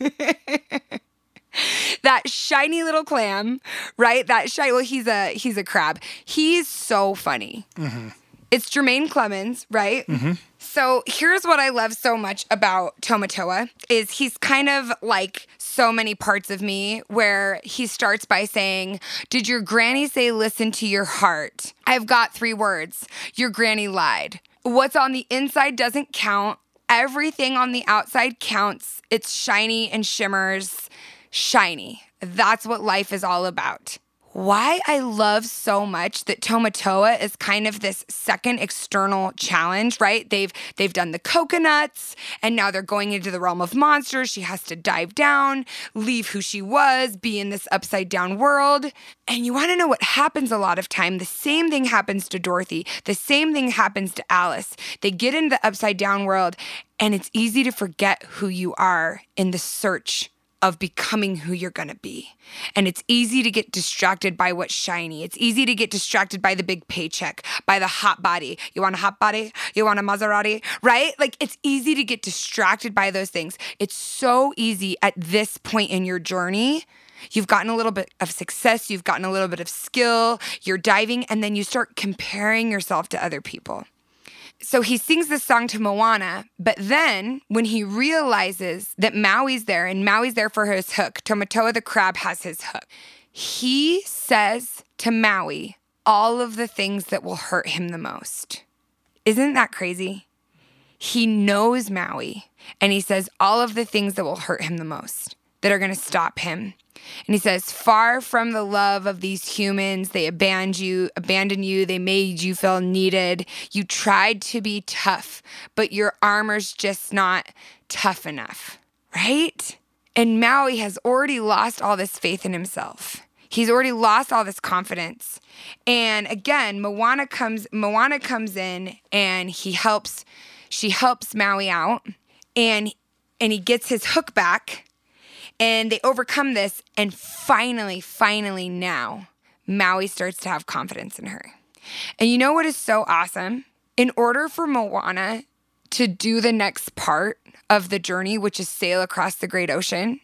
that shiny little clam, right? That shiny. Well, he's a he's a crab. He's so funny. Mm-hmm. It's Jemaine Clement, right? Mm-hmm. So here's what I love so much about Tamatoa is he's kind of like so many parts of me where he starts by saying, "Did your granny say listen to your heart?" I've got three words. Your granny lied. What's on the inside doesn't count. Everything on the outside counts. It's shiny and shimmers shiny. That's what life is all about. Why I love so much that Tamatoa is kind of this second external challenge, right? They've they've done the coconuts and now they're going into the realm of monsters. She has to dive down, leave who she was, be in this upside down world. And you want to know what happens a lot of time? The same thing happens to Dorothy. The same thing happens to Alice. They get into the upside down world and it's easy to forget who you are in the search of becoming who you're gonna be. And it's easy to get distracted by what's shiny. It's easy to get distracted by the big paycheck, by the hot body. You want a hot body? You want a Maserati? Right? Like it's easy to get distracted by those things. It's so easy at this point in your journey. You've gotten a little bit of success, you've gotten a little bit of skill, you're diving, and then you start comparing yourself to other people so he sings this song to Moana, but then when he realizes that Maui's there and Maui's there for his hook, Tamatoa the crab has his hook, he says to Maui all of the things that will hurt him the most. Isn't that crazy? He knows Maui and he says all of the things that will hurt him the most, that are going to stop him. And he says, Far from the love of these humans, they abandoned you, abandoned you, they made you feel needed. You tried to be tough, but your armor's just not tough enough, right? And Maui has already lost all this faith in himself. He's already lost all this confidence. And again, Moana comes Moana comes in and he helps she helps Maui out and and he gets his hook back and they overcome this. And finally, finally, now, Maui starts to have confidence in her. And you know what is so awesome? In order for Moana to do the next part of the journey, which is sail across the great ocean,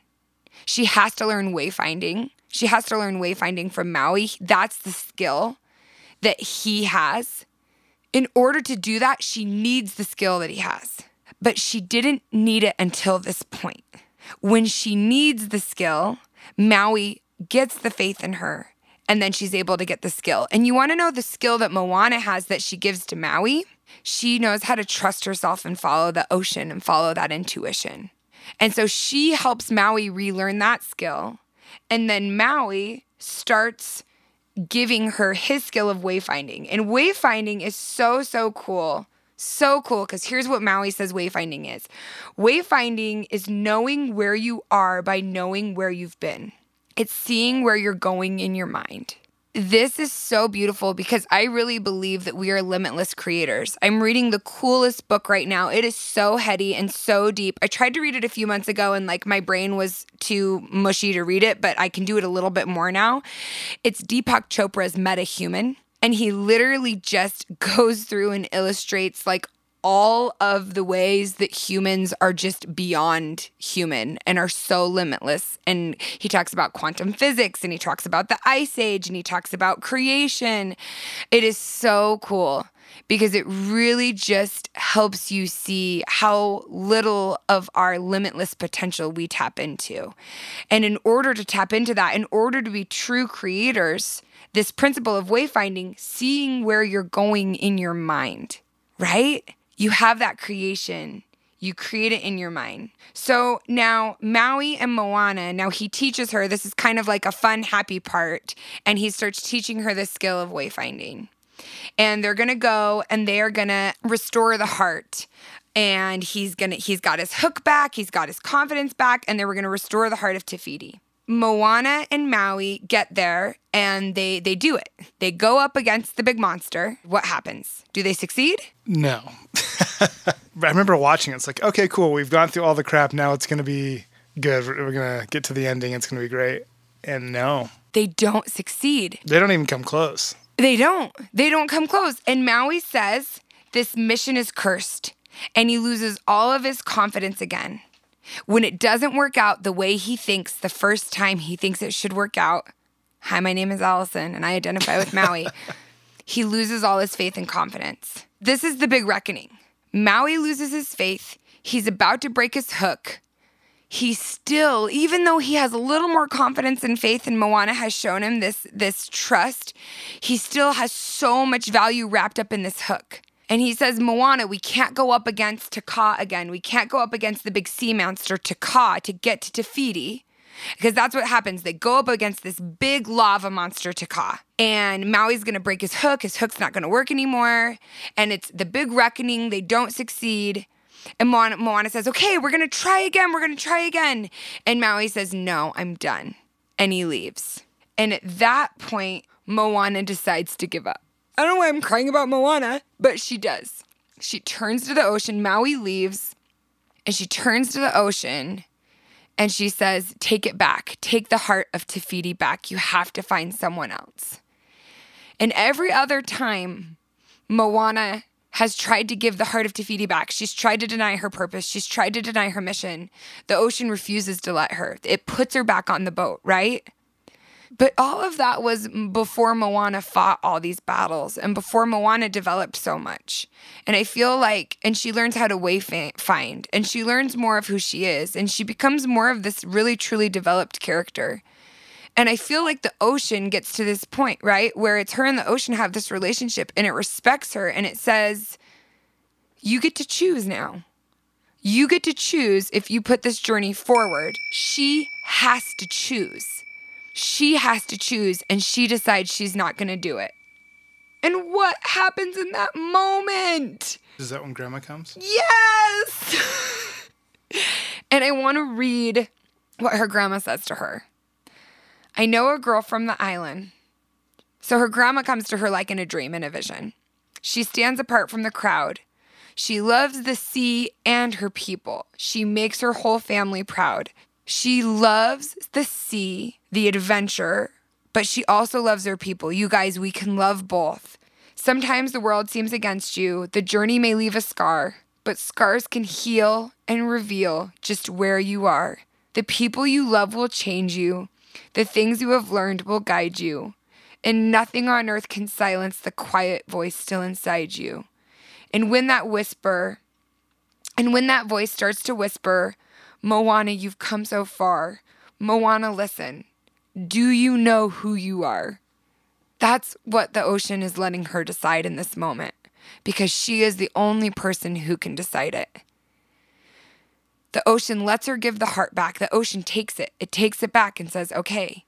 she has to learn wayfinding. She has to learn wayfinding from Maui. That's the skill that he has. In order to do that, she needs the skill that he has. But she didn't need it until this point. When she needs the skill, Maui gets the faith in her and then she's able to get the skill. And you want to know the skill that Moana has that she gives to Maui? She knows how to trust herself and follow the ocean and follow that intuition. And so she helps Maui relearn that skill. And then Maui starts giving her his skill of wayfinding. And wayfinding is so, so cool. So cool because here's what Maui says wayfinding is wayfinding is knowing where you are by knowing where you've been, it's seeing where you're going in your mind. This is so beautiful because I really believe that we are limitless creators. I'm reading the coolest book right now. It is so heady and so deep. I tried to read it a few months ago and like my brain was too mushy to read it, but I can do it a little bit more now. It's Deepak Chopra's Meta Human. And he literally just goes through and illustrates like all of the ways that humans are just beyond human and are so limitless. And he talks about quantum physics and he talks about the ice age and he talks about creation. It is so cool because it really just helps you see how little of our limitless potential we tap into. And in order to tap into that, in order to be true creators, this principle of wayfinding, seeing where you're going in your mind, right? you have that creation. You create it in your mind. So now Maui and Moana, now he teaches her, this is kind of like a fun, happy part, and he starts teaching her the skill of wayfinding. And they're gonna go and they are gonna restore the heart and he's gonna he's got his hook back he's got his confidence back and they were gonna restore the heart of Te Fiti Moana and Maui get there and they they do it. They go up against the big monster. What happens? Do they succeed? No. I remember watching it. It's like, okay, cool. We've gone through all the crap. Now it's going to be good. We're going to get to the ending. It's going to be great. And no. They don't succeed. They don't even come close. They don't. They don't come close. And Maui says this mission is cursed and he loses all of his confidence again. When it doesn't work out the way he thinks the first time he thinks it should work out, hi, my name is Alison and I identify with Maui, he loses all his faith and confidence. This is the big reckoning. Maui loses his faith. He's about to break his hook. He still, even though he has a little more confidence and faith and Moana has shown him this, this trust, he still has so much value wrapped up in this hook. And he says, Moana, we can't go up against Te Kā again. We can't go up against the big sea monster Te Kā to get to Te Fiti. Because that's what happens. They go up against this big lava monster Te Kā. And Maui's gonna break his hook. His hook's not gonna work anymore. And it's the big reckoning. They don't succeed. And Moana, Moana says, okay, we're gonna try again. We're gonna try again. And Maui says, no, I'm done. And he leaves. And at that point, Moana decides to give up. I don't know why I'm crying about Moana, but she does. She turns to the ocean. Maui leaves and she turns to the ocean and she says, Take it back. Take the heart of Te Fiti back. You have to find someone else. And every other time, Moana has tried to give the heart of Te Fiti back. She's tried to deny her purpose. She's tried to deny her mission. The ocean refuses to let her. It puts her back on the boat, right? But all of that was before Moana fought all these battles and before Moana developed so much. And I feel like, and she learns how to wayfind and she learns more of who she is and she becomes more of this really truly developed character. And I feel like the ocean gets to this point, right? Where it's her and the ocean have this relationship and it respects her and it says, you get to choose now. You get to choose if you put this journey forward. She has to choose. She has to choose, and she decides she's not going to do it. And what happens in that moment? Is that when grandma comes? Yes! and I want to read what her grandma says to her. I know a girl from the island. So her grandma comes to her like in a dream, in a vision. She stands apart from the crowd. She loves the sea and her people. She makes her whole family proud. She loves the sea, the adventure, but she also loves her people. You guys, we can love both. Sometimes the world seems against you, the journey may leave a scar, but scars can heal and reveal just where you are. The people you love will change you, the things you have learned will guide you, and nothing on earth can silence the quiet voice still inside you. And when that whisper, and when that voice starts to whisper, Moana, you've come so far. Moana, listen. Do you know who you are? That's what the ocean is letting her decide in this moment because she is the only person who can decide it. The ocean lets her give the heart back. The ocean takes it. It takes it back and says, okay.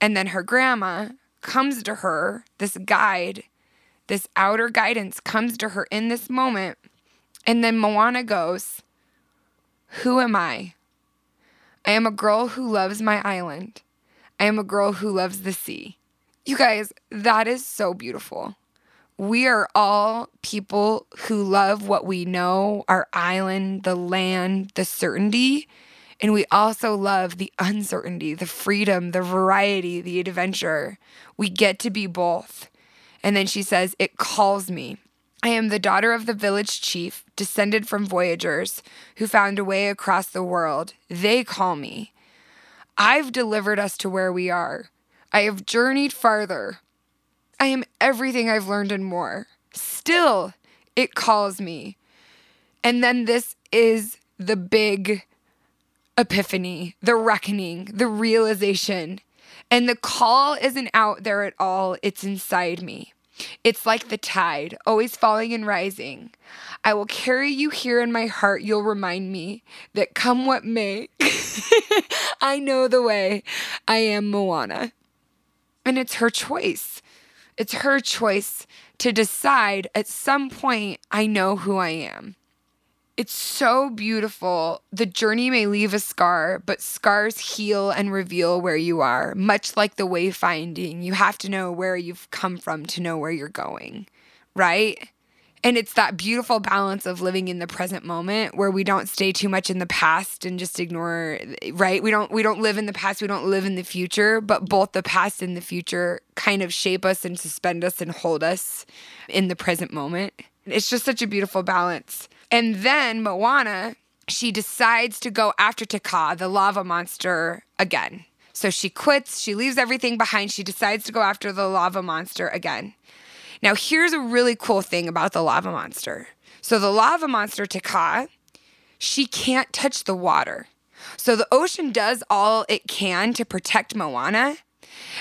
And then her grandma comes to her, this guide, this outer guidance comes to her in this moment. And then Moana goes, Who am I? I am a girl who loves my island. I am a girl who loves the sea. You guys, that is so beautiful. We are all people who love what we know, our island, the land, the certainty. And we also love the uncertainty, the freedom, the variety, the adventure. We get to be both. And then she says, It calls me. I am the daughter of the village chief, descended from voyagers who found a way across the world. They call me. I've delivered us to where we are. I have journeyed farther. I am everything I've learned and more. Still, it calls me. And then this is the big epiphany, the reckoning, the realization. And the call isn't out there at all, it's inside me. It's like the tide, always falling and rising. I will carry you here in my heart. You'll remind me that come what may, I know the way. I am Moana. And it's her choice. It's her choice to decide at some point, I know who I am. It's so beautiful. The journey may leave a scar, but scars heal and reveal where you are. Much like the wayfinding, you have to know where you've come from to know where you're going, right? And it's that beautiful balance of living in the present moment where we don't stay too much in the past and just ignore right? We don't we don't live in the past, we don't live in the future, but both the past and the future kind of shape us and suspend us and hold us in the present moment. It's just such a beautiful balance. And then Moana, she decides to go after Te Kā, the lava monster, again. So she quits, she leaves everything behind, she decides to go after the lava monster again. Now, here's a really cool thing about the lava monster. So, the lava monster, Te Kā, she can't touch the water. So, the ocean does all it can to protect Moana.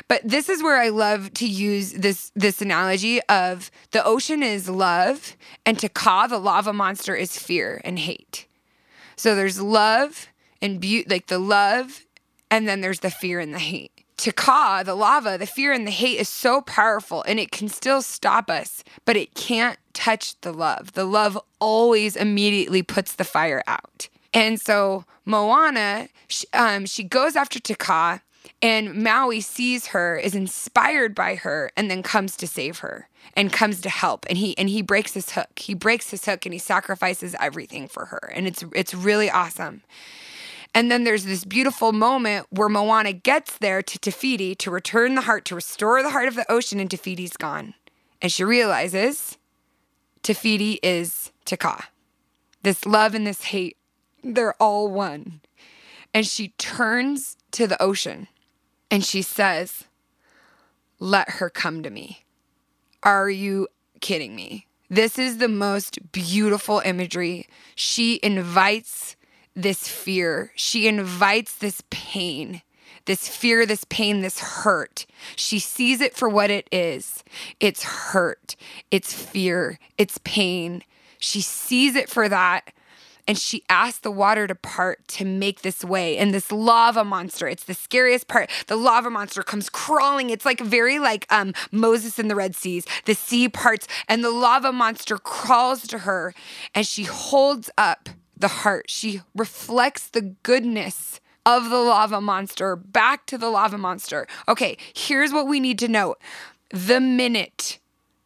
But this is where I love to use this this analogy of the ocean is love and Te Kā, the lava monster, is fear and hate. So there's love and beauty, like the love, and then there's the fear and the hate. Te Kā, the lava, the fear and the hate is so powerful and it can still stop us, but it can't touch the love. The love always immediately puts the fire out. And so Moana, she, um, she goes after Te Kā, and Maui sees her, is inspired by her, and then comes to save her and comes to help. And he and he breaks his hook. He breaks his hook and he sacrifices everything for her. And it's it's really awesome. And then there's this beautiful moment where Moana gets there to Te Fiti to return the heart, to restore the heart of the ocean, and Te Fiti's gone. And she realizes Te Fiti is Te Kā. This love and this hate, they're all one. And she turns to the ocean and she says, Let her come to me. Are you kidding me? This is the most beautiful imagery. She invites this fear. She invites this pain, this fear, this pain, this hurt. She sees it for what it is it's hurt, it's fear, it's pain. She sees it for that. And she asks the water to part to make this way. And this lava monster, it's the scariest part. The lava monster comes crawling. It's like very like um, Moses in the Red Seas. The sea parts, and the lava monster crawls to her, and she holds up the heart. She reflects the goodness of the lava monster back to the lava monster. Okay, here's what we need to know. The minute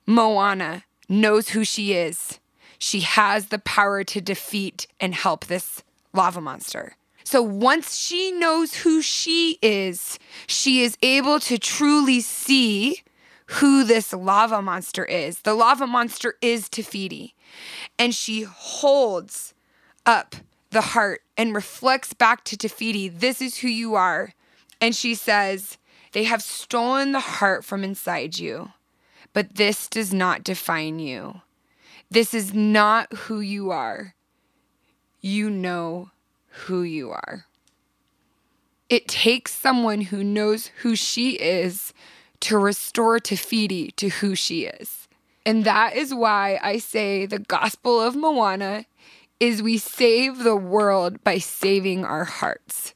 Moana knows who she is, she has the power to defeat and help this lava monster. So once she knows who she is, she is able to truly see who this lava monster is. The lava monster is Te Fiti. And she holds up the heart and reflects back to Te Fiti, This is who you are. And she says, They have stolen the heart from inside you, but this does not define you. This is not who you are. You know who you are. It takes someone who knows who she is to restore Te Fiti to who she is. And that is why I say the gospel of Moana is we save the world by saving our hearts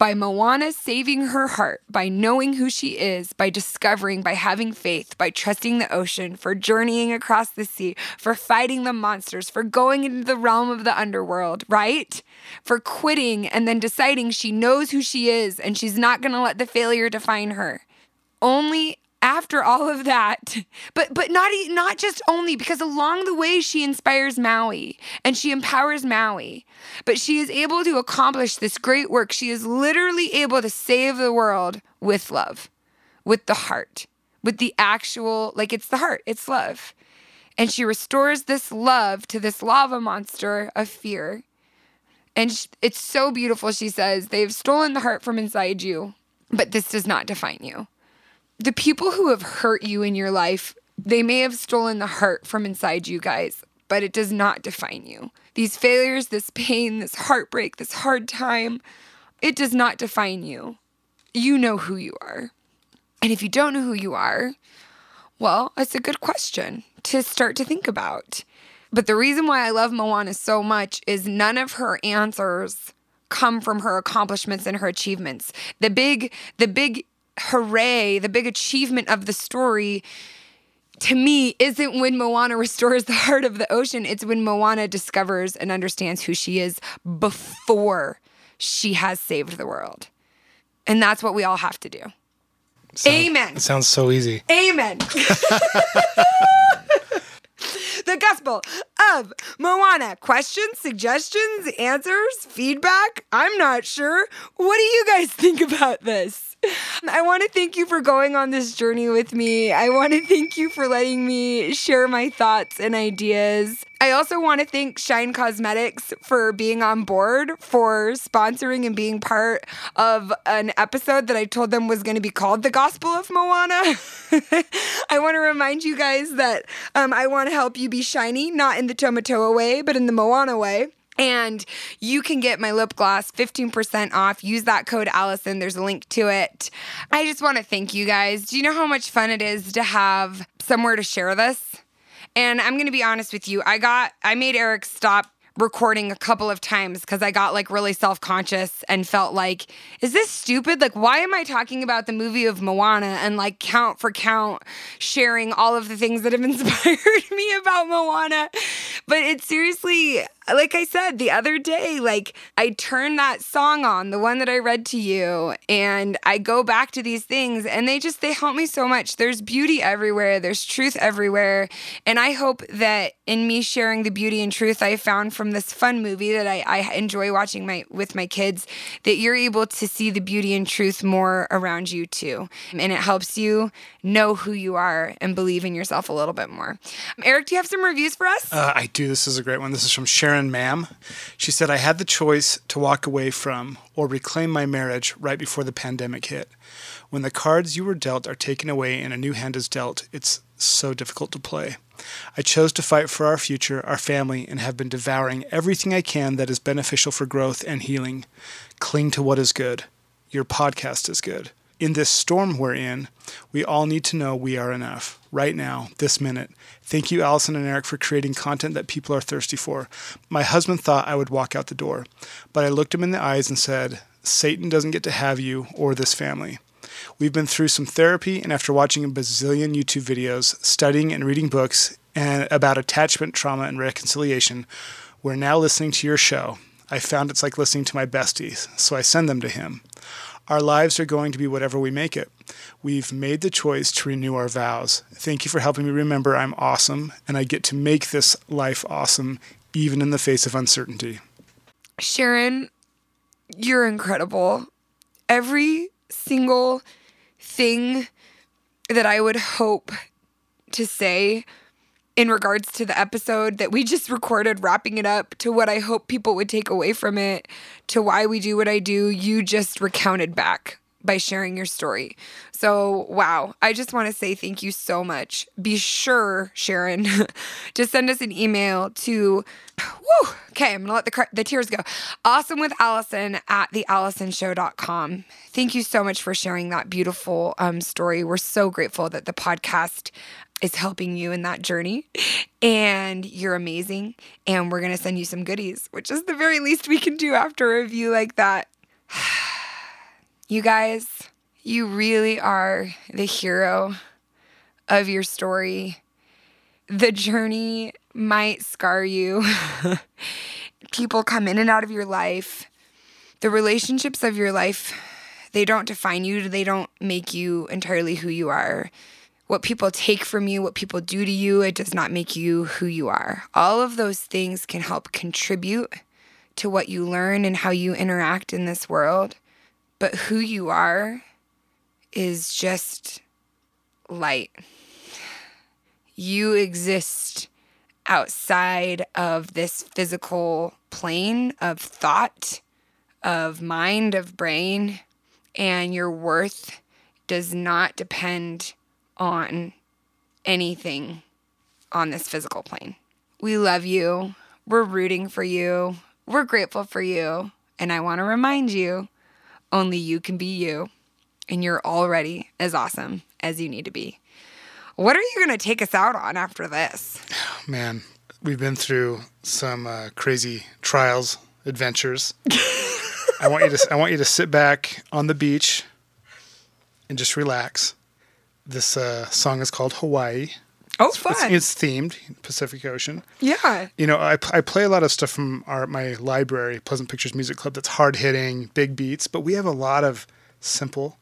by Moana saving her heart, by knowing who she is, by discovering, by having faith, by trusting the ocean, for journeying across the sea, for fighting the monsters, for going into the realm of the underworld, right? For quitting and then deciding she knows who she is and she's not going to let the failure define her. Only after all of that but but not not just only because along the way she inspires maui and she empowers maui. But she is able to accomplish this great work. She is literally able to save the world with love with the heart with the actual like it's the heart it's love. And she restores this love to this lava monster of fear. And it's so beautiful she says they've stolen the heart from inside you but this does not define you the people who have hurt you in your life, they may have stolen the heart from inside you guys, but it does not define you. These failures, this pain, this heartbreak, this hard time, it does not define you. You know who you are. And if you don't know who you are, well, it's a good question to start to think about. But the reason why I love Moana so much is none of her answers come from her accomplishments and her achievements. The big the big hooray, the big achievement of the story to me isn't when Moana restores the heart of the ocean. It's when Moana discovers and understands who she is before she has saved the world. And that's what we all have to do. Sounds, Amen. It sounds so easy. Amen. the gospel of Moana. Questions, suggestions, answers, feedback? I'm not sure. What do you guys think about this? I want to thank you for going on this journey with me. I want to thank you for letting me share my thoughts and ideas. I also want to thank Shine Cosmetics for being on board, for sponsoring and being part of an episode that I told them was going to be called The Gospel of Moana. I want to remind you guys that um, I want to help you be shiny, not in the Tamatoa way, but in the Moana way. And you can get my lip gloss 15% off. Use that code Alison. There's a link to it. I just want to thank you guys. Do you know how much fun it is to have somewhere to share this? And I'm going to be honest with you. I got, I made Eric stop recording a couple of times because I got like really self conscious and felt like, is this stupid? Like, why am I talking about the movie of Moana and like count for count sharing all of the things that have inspired me about Moana? But it's seriously, like I said the other day, like I turn that song on, the one that I read to you, and I go back to these things and they just they help me so much. There's beauty everywhere, there's truth everywhere. And I hope that in me sharing the beauty and truth I found from this fun movie that I, I enjoy watching my with my kids, that you're able to see the beauty and truth more around you too. And it helps you know who you are and believe in yourself a little bit more. Eric, do you have some reviews for us? Uh, I do. This is a great one. This is from Sharon Karen Mam. She said, I had the choice to walk away from or reclaim my marriage right before the pandemic hit. When the cards you were dealt are taken away and a new hand is dealt, it's so difficult to play. I chose to fight for our future, our family, and have been devouring everything I can that is beneficial for growth and healing. Cling to what is good. Your podcast is good in this storm we're in, we all need to know we are enough right now, this minute. Thank you, Alison and Eric, for creating content that people are thirsty for. My husband thought I would walk out the door, but I looked him in the eyes and said, Satan doesn't get to have you or this family. We've been through some therapy, and after watching a bazillion YouTube videos, studying and reading books and about attachment, trauma, and reconciliation, we're now listening to your show. I found it's like listening to my besties, so I send them to him. Our lives are going to be whatever we make it. We've made the choice to renew our vows. Thank you for helping me remember I'm awesome and I get to make this life awesome even in the face of uncertainty. Sharon, you're incredible. Every single thing that I would hope to say in regards to the episode that we just recorded, wrapping it up, to what I hope people would take away from it, to why we do what I do, you just recounted back by sharing your story. So, wow, I just want to say thank you so much. Be sure, Sharon, to send us an email to, woo, okay, I'm gonna let the, the tears go. Awesome with Alison at thealisonshow.com. Thank you so much for sharing that beautiful um, story. We're so grateful that the podcast is helping you in that journey. And you're amazing. And we're going to send you some goodies, which is the very least we can do after a review like that. you guys, you really are the hero of your story. The journey might scar you. People come in and out of your life. The relationships of your life, they don't define you, they don't make you entirely who you are what people take from you, what people do to you, it does not make you who you are. All of those things can help contribute to what you learn and how you interact in this world. But who you are is just light. You exist outside of this physical plane of thought, of mind, of brain, and your worth does not depend on anything on this physical plane. We love you. We're rooting for you. We're grateful for you. And I want to remind you only you can be you. And you're already as awesome as you need to be. What are you going to take us out on after this? Man, we've been through some uh, crazy trials, adventures. I want you to I want you to sit back on the beach and just relax this uh, song is called Hawaii. Oh, it's, fun! It's, it's, themed Pacific Ocean. Yeah. You know, I, I play a lot of stuff from our my library, Pleasant Pictures Music Club. That's hard hitting, big beats, but we have a lot of simple,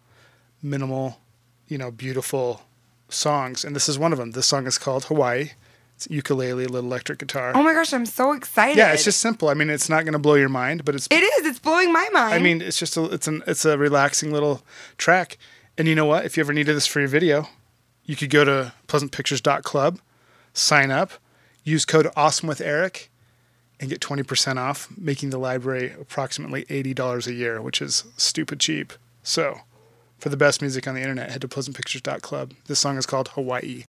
minimal, you know, beautiful songs, and this is one of them. This song is called Hawaii. It's ukulele, little electric guitar. Oh my gosh, I'm so excited! Yeah, it's just simple. I mean, it's not going to blow your mind, but it's it is. It's blowing my mind. I mean, it's just a it's an it's a relaxing little track and you know what? If you ever needed this for your video, you could go to pleasantpictures.club, sign up, use code Awesome with Eric, and get 20% off, making the library approximately $80 a year, which is stupid cheap. So, for the best music on the internet, head to pleasantpictures.club. This song is called Hawaii.